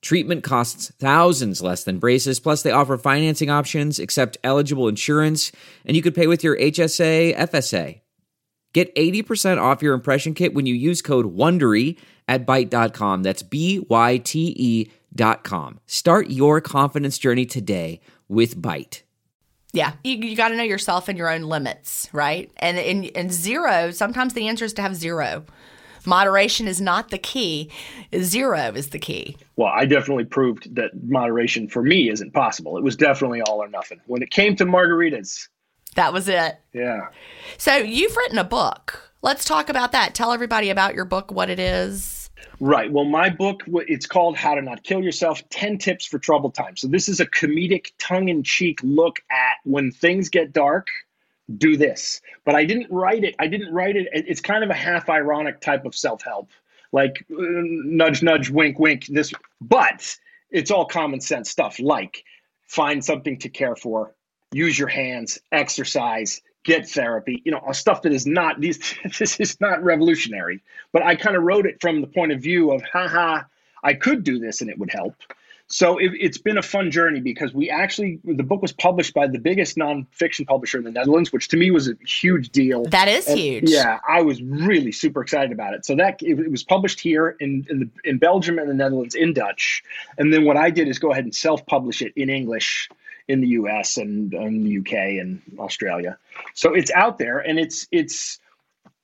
Treatment costs thousands less than braces, plus, they offer financing options, accept eligible insurance, and you could pay with your HSA, FSA. Get 80% off your impression kit when you use code WONDERY at Byte.com. That's B-Y-T-E dot com. Start your confidence journey today with Byte. Yeah, you, you got to know yourself and your own limits, right? And in, in zero, sometimes the answer is to have zero. Moderation is not the key. Zero is the key. Well, I definitely proved that moderation for me isn't possible. It was definitely all or nothing. When it came to margaritas, that was it. Yeah. So you've written a book. Let's talk about that. Tell everybody about your book, what it is. Right. Well, my book, it's called How to Not Kill Yourself 10 Tips for Troubled Times. So, this is a comedic, tongue in cheek look at when things get dark, do this. But I didn't write it. I didn't write it. It's kind of a half ironic type of self help, like uh, nudge, nudge, wink, wink. This, but it's all common sense stuff like find something to care for, use your hands, exercise, get therapy, you know, stuff that is not these [laughs] this is not revolutionary. But I kind of wrote it from the point of view of haha, I could do this and it would help. So it, has been a fun journey because we actually the book was published by the biggest nonfiction publisher in the Netherlands, which to me was a huge deal. That is and, huge. Yeah, I was really super excited about it. So that it, it was published here in in, the, in Belgium and the Netherlands in Dutch, and then what I did is go ahead and self publish it in English in the U.S. and, and the U.K. and Australia. So it's out there, and it's it's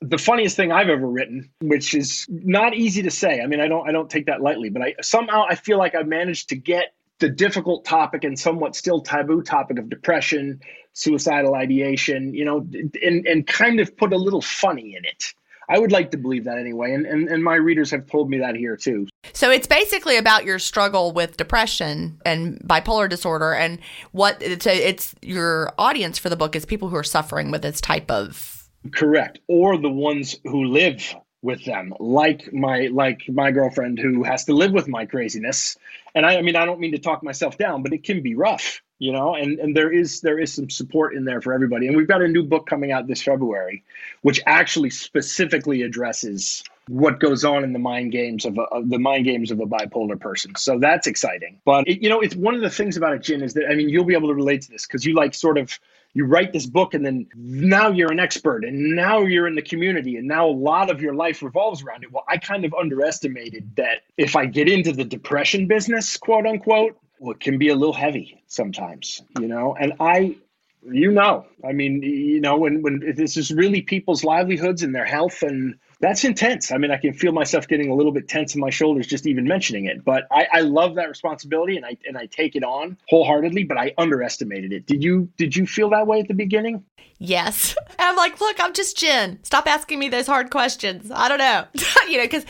the funniest thing I've ever written, which is not easy to say. I mean, I don't I don't take that lightly, but I somehow I feel like I've managed to get the difficult topic and somewhat still taboo topic of depression, suicidal ideation, you know, and and kind of put a little funny in it. I would like to believe that anyway, and, and and my readers have told me that here too. So it's basically about your struggle with depression and bipolar disorder, and what it's it's your audience for the book is people who are suffering with this type of Correct. Or the ones who live with them, like my like my girlfriend who has to live with my craziness. And I, I mean, I don't mean to talk myself down, but it can be rough, you know. And and there is there is some support in there for everybody. And we've got a new book coming out this February, which actually specifically addresses what goes on in the mind games of, a, of, the mind games of a bipolar person. So that's exciting. But it, you know, it's one of the things about it, Gin, is that I mean, you'll be able to relate to this because you like sort of you write this book and then now you're an expert and now you're in the community and now a lot of your life revolves around it. Well, I kind of underestimated that if I get into the depression business, quote unquote, well, it can be a little heavy sometimes, you know, and I you know i mean you know when when this is really people's livelihoods and their health and that's intense. I mean, I can feel myself getting a little bit tense in my shoulders just even mentioning it. But I, I love that responsibility and I and I take it on wholeheartedly. But I underestimated it. Did you did you feel that way at the beginning? Yes. And [laughs] I'm like, look, I'm just Gin. Stop asking me those hard questions. I don't know. [laughs] you know, because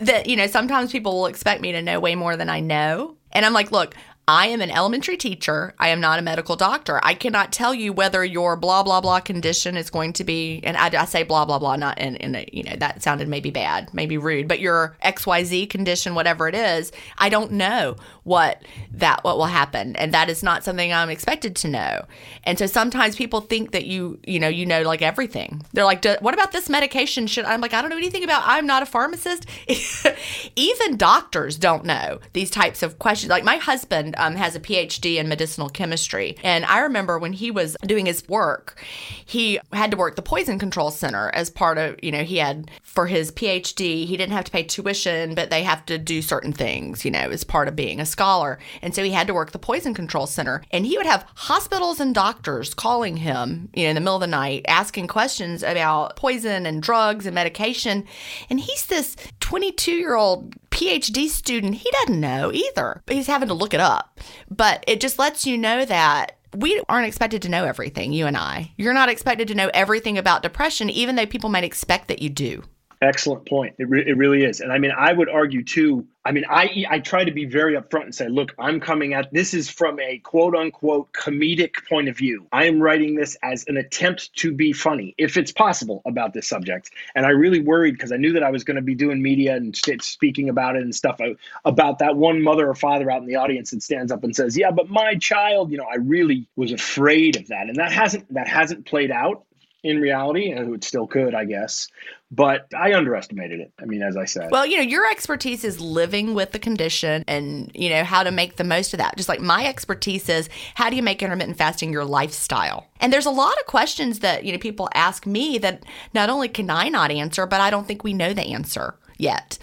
that you know sometimes people will expect me to know way more than I know. And I'm like, look, I am an elementary teacher. I am not a medical doctor. I cannot tell you whether your blah blah blah condition is going to be, and I, I say blah blah blah, not in, in a, you know that sounded maybe bad, maybe rude, but your X Y Z condition, whatever it is, I don't know what that what will happen, and that is not something I'm expected to know. And so sometimes people think that you you know you know like everything. They're like, what about this medication? Should I'm like I don't know anything about. I'm not a pharmacist. [laughs] Even doctors don't know these types of questions. Like my husband um, has a PhD in medicinal chemistry. And I remember when he was doing his work, he had to work the poison control center as part of, you know, he had for his PhD, he didn't have to pay tuition, but they have to do certain things, you know, as part of being a scholar. And so he had to work the poison control center. And he would have hospitals and doctors calling him, you know, in the middle of the night, asking questions about poison and drugs and medication. And he's this 22 year old PhD student, he doesn't know either, he's having to look it up. But it just lets you know that we aren't expected to know everything, you and I. You're not expected to know everything about depression, even though people might expect that you do. Excellent point. It, re- it really is. And I mean, I would argue too. I mean, I I try to be very upfront and say, look, I'm coming at this is from a quote unquote comedic point of view. I am writing this as an attempt to be funny, if it's possible, about this subject. And I really worried because I knew that I was going to be doing media and speaking about it and stuff uh, about that one mother or father out in the audience that stands up and says, "Yeah, but my child," you know, I really was afraid of that, and that hasn't that hasn't played out in reality. And it still could, I guess, but I underestimated it. I mean, as I said. Well, you know, your expertise is living with the condition and, you know, how to make the most of that. Just like my expertise is how do you make intermittent fasting your lifestyle? And there's a lot of questions that, you know, people ask me that not only can I not answer, but I don't think we know the answer yet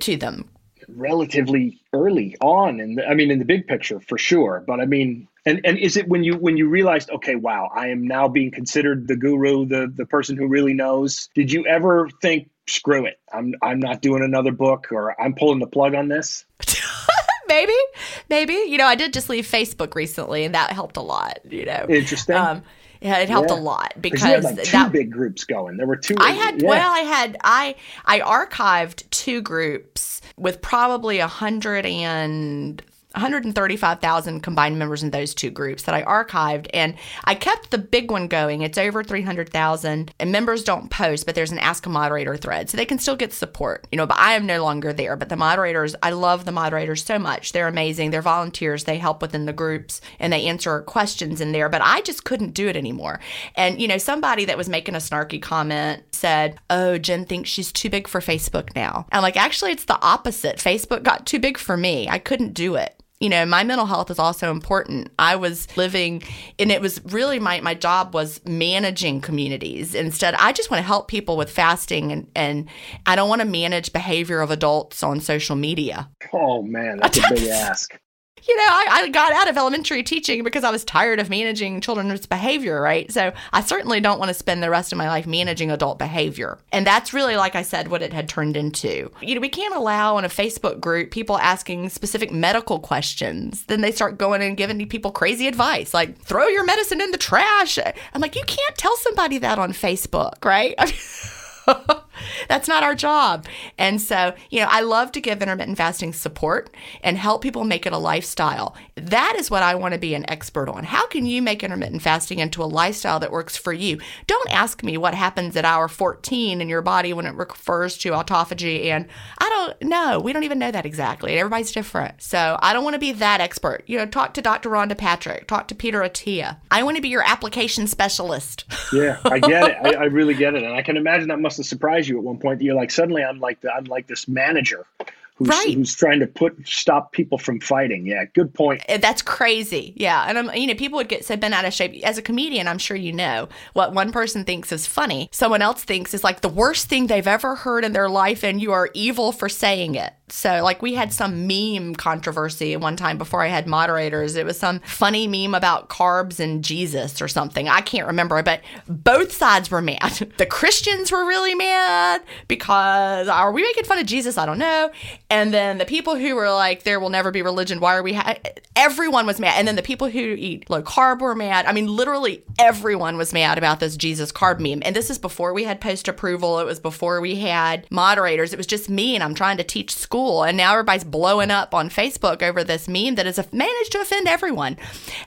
to them relatively early on and I mean in the big picture for sure but I mean and and is it when you when you realized, okay, wow, I am now being considered the guru, the the person who really knows? Did you ever think, screw it, I'm I'm not doing another book, or I'm pulling the plug on this? [laughs] maybe, maybe. You know, I did just leave Facebook recently, and that helped a lot. You know, interesting. Um, yeah, it helped yeah. a lot because you had like two that, big groups going. There were two. I had yeah. well, I had I I archived two groups with probably a hundred and 135,000 combined members in those two groups that I archived. And I kept the big one going. It's over 300,000. And members don't post, but there's an Ask a Moderator thread. So they can still get support, you know, but I am no longer there. But the moderators, I love the moderators so much. They're amazing. They're volunteers. They help within the groups and they answer questions in there. But I just couldn't do it anymore. And, you know, somebody that was making a snarky comment said, Oh, Gin thinks she's too big for Facebook now. I'm like, actually, it's the opposite. Facebook got too big for me. I couldn't do it you know my mental health is also important. I was living and it was really my, my job was managing communities. Instead i just want to help people with fasting and, and i don't want to manage behavior of adults on social media. Oh man that's a big [laughs] ask you know, I, I, got out of elementary teaching because I was tired of managing children's behavior, right? So I certainly don't want to spend the rest of my life managing adult behavior. And that's really, like I said, what it had turned into. You know, we can't allow in a Facebook group people asking specific medical questions. Then they start going and giving people crazy advice, like throw your medicine in the trash. I'm like, you can't tell somebody that on Facebook, right? [laughs] [laughs] That's not our job. And so, you know, I love to give intermittent fasting support and help people make it a lifestyle. That is what I want to be an expert on. How can you make intermittent fasting into a lifestyle that works for you? Don't ask me what happens at hour 14 in your body when it refers to autophagy. And I don't know. We don't even know that exactly. Everybody's different. So I don't want to be that expert. You know, talk to Dr. Rhonda Patrick, talk to Peter Attia. I want to be your application specialist. yeah, I get it. [laughs] I, I really get it. And I can imagine that must have surprised you at one point. You're like, suddenly I'm like, the, I'm like this manager who's, right. who's trying to put stop people from fighting. Yeah, good point. Eh, that's crazy. Yeah, and I'm you know people would get so bent out of shape as a comedian. I'm sure you know what one person thinks is funny, someone else thinks is like the worst thing they've ever heard in their life, and you are evil for saying it. So, like, we had some meme controversy one time before I had moderators. It was some funny meme about carbs and Jesus or something. I can't remember, but both sides were mad. [laughs] The Christians were really mad because are we making fun of Jesus? I don't know. And then the people who were like, there will never be religion. Why are we? Ha-? Everyone was mad. And then the people who eat low carb were mad. I mean, literally everyone was mad about this Jesus carb meme. And this is before we had post approval. It was before we had moderators. It was just me, and I'm trying to teach school school. And now everybody's blowing up on Facebook over this meme that has managed to offend everyone.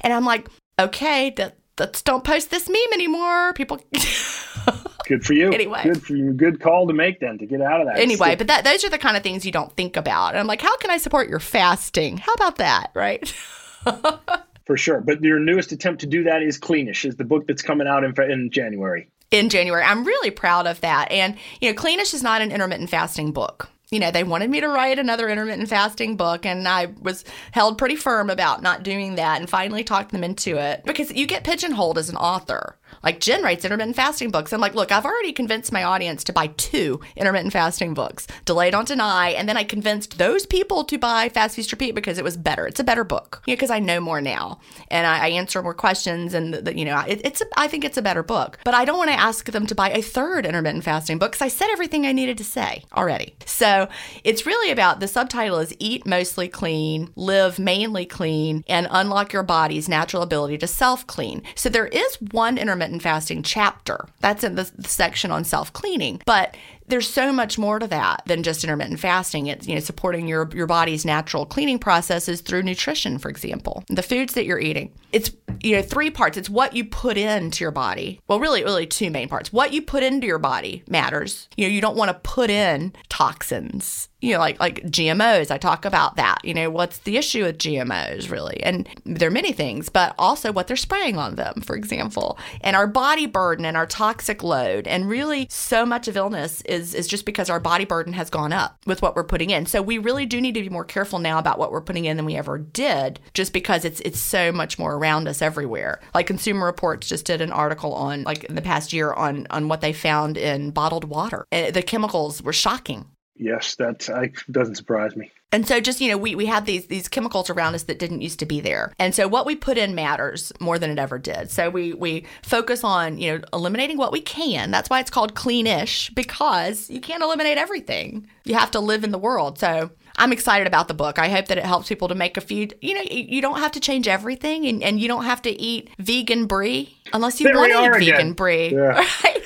And I'm like, okay, let's don't post this meme anymore. People. [laughs] Good for you. Anyway, good for you. Good call to make then to get out of that. Anyway, but that those are the kind of things you don't think about. And I'm like, how can I support your fasting? How about that? Right. [laughs] for sure. But your newest attempt to do that is Cleanish, is the book that's coming out in, in January. In January, I'm really proud of that. And you know, Cleanish is not an intermittent fasting book you know, they wanted me to write another intermittent fasting book, and I was held pretty firm about not doing that and finally talked them into it because you get pigeonholed as an author. Like Gin writes intermittent fasting books. I'm like, look, I've already convinced my audience to buy two intermittent fasting books, Delay Don't Deny, and then I convinced those people to buy Fast Feast Repeat because it was better. It's a better book, you know, because I know more now and I, I answer more questions, and the, the, you know, it, it's a, I think it's a better book. But I don't want to ask them to buy a third intermittent fasting book because I said everything I needed to say already. So it's really about the subtitle is Eat Mostly Clean, Live Mainly Clean, and Unlock Your Body's Natural Ability to Self Clean. So there is one intermittent intermittent fasting chapter. That's in the, the section on self cleaning. But there's so much more to that than just intermittent fasting. It's you know supporting your your body's natural cleaning processes through nutrition, for example, the foods that you're eating. It's you know three parts. It's what you put into your body. Well, really, really two main parts. What you put into your body matters. You know, you don't want to put in toxins. You know, like like GMOs. I talk about that. You know, what's the issue with GMOs really? And there are many things, but also what they're spraying on them, for example, and our body burden and our toxic load, and really so much of illness is is just because our body burden has gone up with what we're putting in. So we really do need to be more careful now about what we're putting in than we ever did, just because it's it's so much more around us everywhere. Like Consumer Reports just did an article on like in the past year on on what they found in bottled water. Eh, the chemicals were shocking. Yes, that doesn't surprise me. And so just, you know, we, we have these these chemicals around us that didn't used to be there. And so what we put in matters more than it ever did. So we we focus on, you know, eliminating what we can. That's why it's called cleanish, because you can't eliminate everything. You have to live in the world. So I'm excited about the book. I hope that it helps people to make a few, you know, you don't have to change everything and, and you don't have to eat vegan brie unless you want to eat again. vegan brie. [laughs] Yeah. Right?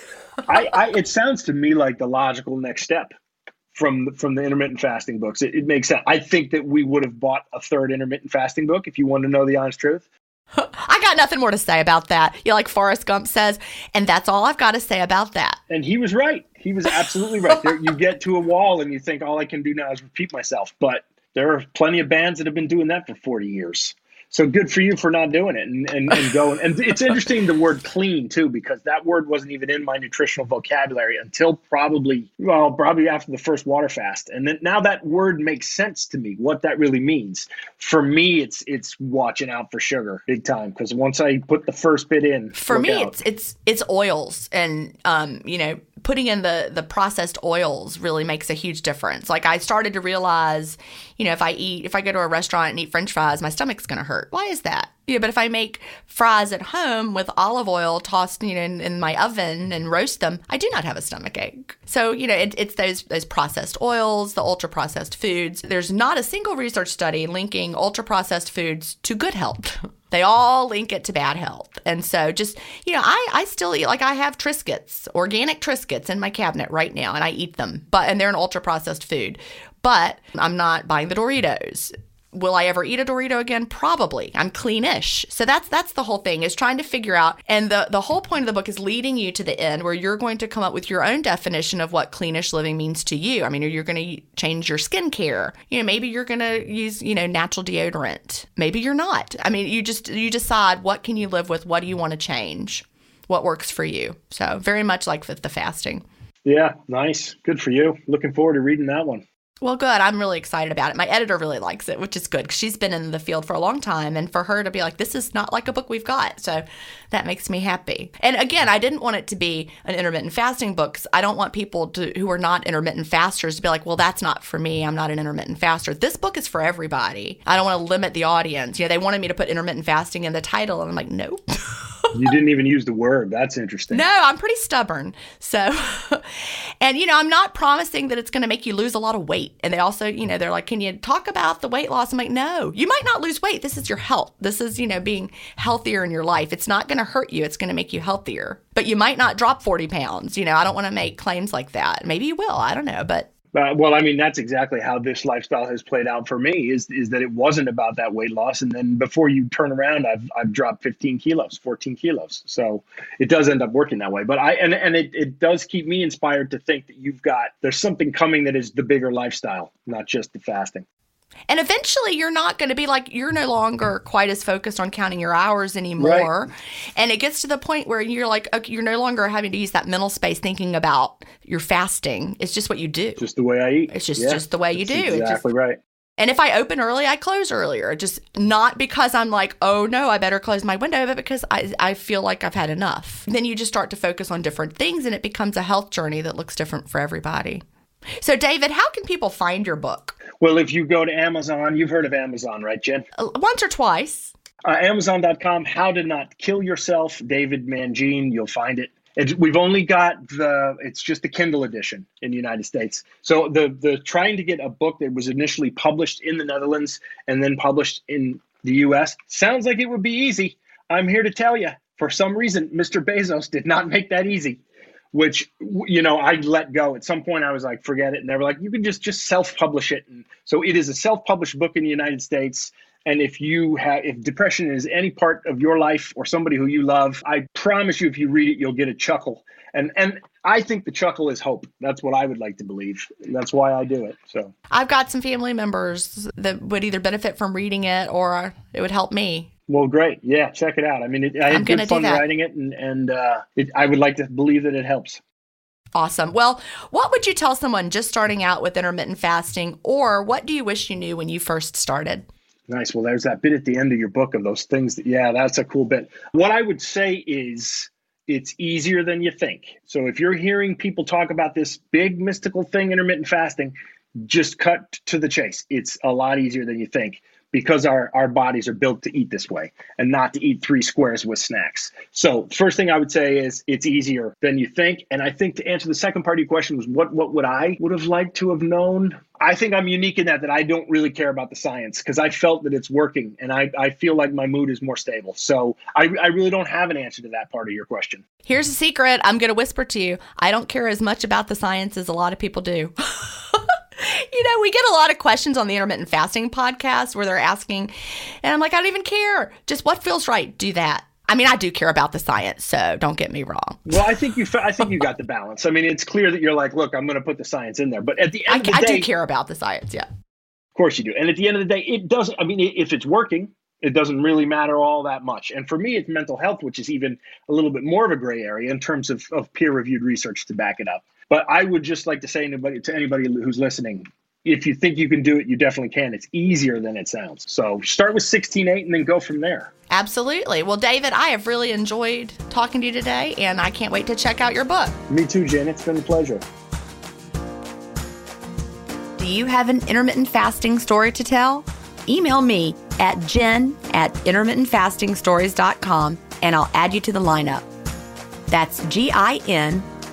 I, I, it sounds to me like the logical next step from from the intermittent fasting books. It, it, makes sense. I think that we would have bought a third intermittent fasting book if you want to know the honest truth. [laughs] I got nothing more to say about that. You know, like Forrest Gump says, and that's all I've got to say about that. And he was right. He was absolutely right. There, you get to a wall and you think all I can do now is repeat myself. But there are plenty of bands that have been doing that for 40 years. So good for you for not doing it and, and, and going. And it's interesting the word clean too, because that word wasn't even in my nutritional vocabulary until probably, well, probably after the first water fast. And then now that word makes sense to me, what that really means. For me, it's it's watching out for sugar big time because once I put the first bit in, for me, out. it's it's it's oils and um, you know, putting in the the processed oils really makes a huge difference. Like I started to realize, you know, if I eat if I go to a restaurant and eat french fries, my stomach's going to hurt. Why is that? Yeah, but if I make fries at home with olive oil tossed you know, in, in, my oven and roast them, I do not have a stomach ache. So, you know, it, it's those those processed oils, the ultra processed foods. There's not a single research study linking ultra processed foods to good health. [laughs] They all link it to bad health. And so just, you know, I, I still eat like I have Triscuits, organic Triscuits in my cabinet right now, and I eat them. But and they're an ultra processed food. But I'm not buying the Doritos will I ever eat a Dorito again? Probably. I'm cleanish. So that's that's the whole thing is trying to figure out and the the whole point of the book is leading you to the end where you're going to come up with your own definition of what cleanish living means to you. I mean, you're going to change your skincare. You know, maybe you're going to use, you know, natural deodorant. Maybe you're not. I mean, you just you decide what can you live with? What do you want to change? What works for you? So, very much like with the fasting. Yeah, nice. Good for you. Looking forward to reading that one. Well, good. I'm really excited about it. My editor really likes it, which is good because she's been in the field for a long time. And for her to be like, this is not like a book we've got. So that makes me happy. And again, I didn't want it to be an intermittent fasting book because I don't want people to, who are not intermittent fasters to be like, well, that's not for me. I'm not an intermittent faster. This book is for everybody. I don't want to limit the audience. You know, they wanted me to put intermittent fasting in the title. And I'm like, nope. [laughs] you didn't even use the word. That's interesting. No, I'm pretty stubborn. So, [laughs] and you know, I'm not promising that it's going to make you lose a lot of weight. And they also, you know, they're like, can you talk about the weight loss? I'm like, no, you might not lose weight. This is your health. This is, you know, being healthier in your life. It's not going to hurt you. It's going to make you healthier. But you might not drop 40 pounds. You know, I don't want to make claims like that. Maybe you will. I don't know. But uh, well, I mean, that's exactly how this lifestyle has played out for me. Is is that it wasn't about that weight loss, and then before you turn around, I've I've dropped 15 kilos, 14 kilos. So it does end up working that way. But I and and it it does keep me inspired to think that you've got there's something coming that is the bigger lifestyle, not just the fasting. And eventually, you're not going to be like, you're no longer quite as focused on counting your hours anymore. Right. And it gets to the point where you're like, okay, you're no longer having to use that mental space thinking about your fasting. It's just what you do. Just the way I eat. It's just, yeah. just the way you That's do. Exactly just, right. And if I open early, I close earlier. Just not because I'm like, oh no, I better close my window, but because I, I feel like I've had enough. Then you just start to focus on different things and it becomes a health journey that looks different for everybody. So, David, how can people find your book? Well, if you go to Amazon, you've heard of Amazon, right, Gin? Uh, once or twice. Uh, Amazon.com, How to Not Kill Yourself, David Mangene. You'll find it. It's, we've only got the it's just the Kindle edition in the United States. So the the trying to get a book that was initially published in the Netherlands and then published in the US sounds like it would be easy. I'm here to tell you, for some reason, Mr. Bezos did not make that easy which you know I let go at some point. I was like, forget it, and they were like, you can just just self publish it. And so it is a self published book in the United States. And if you have, if depression is any part of your life or somebody who you love, I promise you, if you read it, you'll get a chuckle. And and I think the chuckle is hope. That's what I would like to believe. That's why I do it. So I've got some family members that would either benefit from reading it or it would help me. Well, great. Yeah, check it out. I mean, it, I had good fun writing it, and and uh, it, I would like to believe that it helps. Awesome. Well, what would you tell someone just starting out with intermittent fasting, or what do you wish you knew when you first started? Nice. Well, there's that bit at the end of your book of those things that, yeah, that's a cool bit. What I would say is it's easier than you think. So if you're hearing people talk about this big mystical thing, intermittent fasting, just cut to the chase. It's a lot easier than you think because our, our bodies are built to eat this way and not to eat three squares with snacks. So first thing I would say is it's easier than you think. And I think to answer the second part of your question was what what would I would have liked to have known? I think I'm unique in that that I don't really care about the science because I felt that it's working and I, I feel like my mood is more stable. So I, I really don't have an answer to that part of your question. Here's a secret. I'm going to whisper to you. I don't care as much about the science as a lot of people do. [laughs] you know, we get a lot of questions on the intermittent fasting podcast where they're asking, and I'm like, I don't even care. Just what feels right, do that. I mean, I do care about the science, so don't get me wrong. Well, I think you, I think you got the balance. I mean, it's clear that you're like, look, I'm going to put the science in there, but at the end I, of the I day, do care about the science. Yeah, of course you do. And at the end of the day, it doesn't. I mean, if it's working, it doesn't really matter all that much. And for me, it's mental health, which is even a little bit more of a gray area in terms of, of peer reviewed research to back it up. But I would just like to say anybody, to anybody who's listening, if you think you can do it, you definitely can. It's easier than it sounds. So start with 16.8 and then go from there. Absolutely. Well, David, I have really enjoyed talking to you today, and I can't wait to check out your book. Me too, Gin. It's been a pleasure. Do you have an intermittent fasting story to tell? Email me at gin at intermittentfastingstories.com and I'll add you to the lineup. That's G I N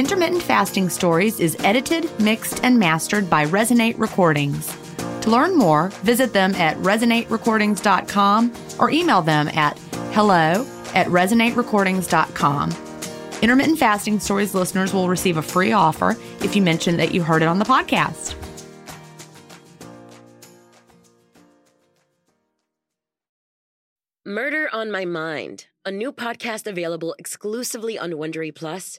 Intermittent Fasting Stories is edited, mixed, and mastered by Resonate Recordings. To learn more, visit them at resonaterecordings.com or email them at hello at resonaterecordings.com. Intermittent Fasting Stories listeners will receive a free offer if you mention that you heard it on the podcast. Murder on My Mind, a new podcast available exclusively on Wondery Plus,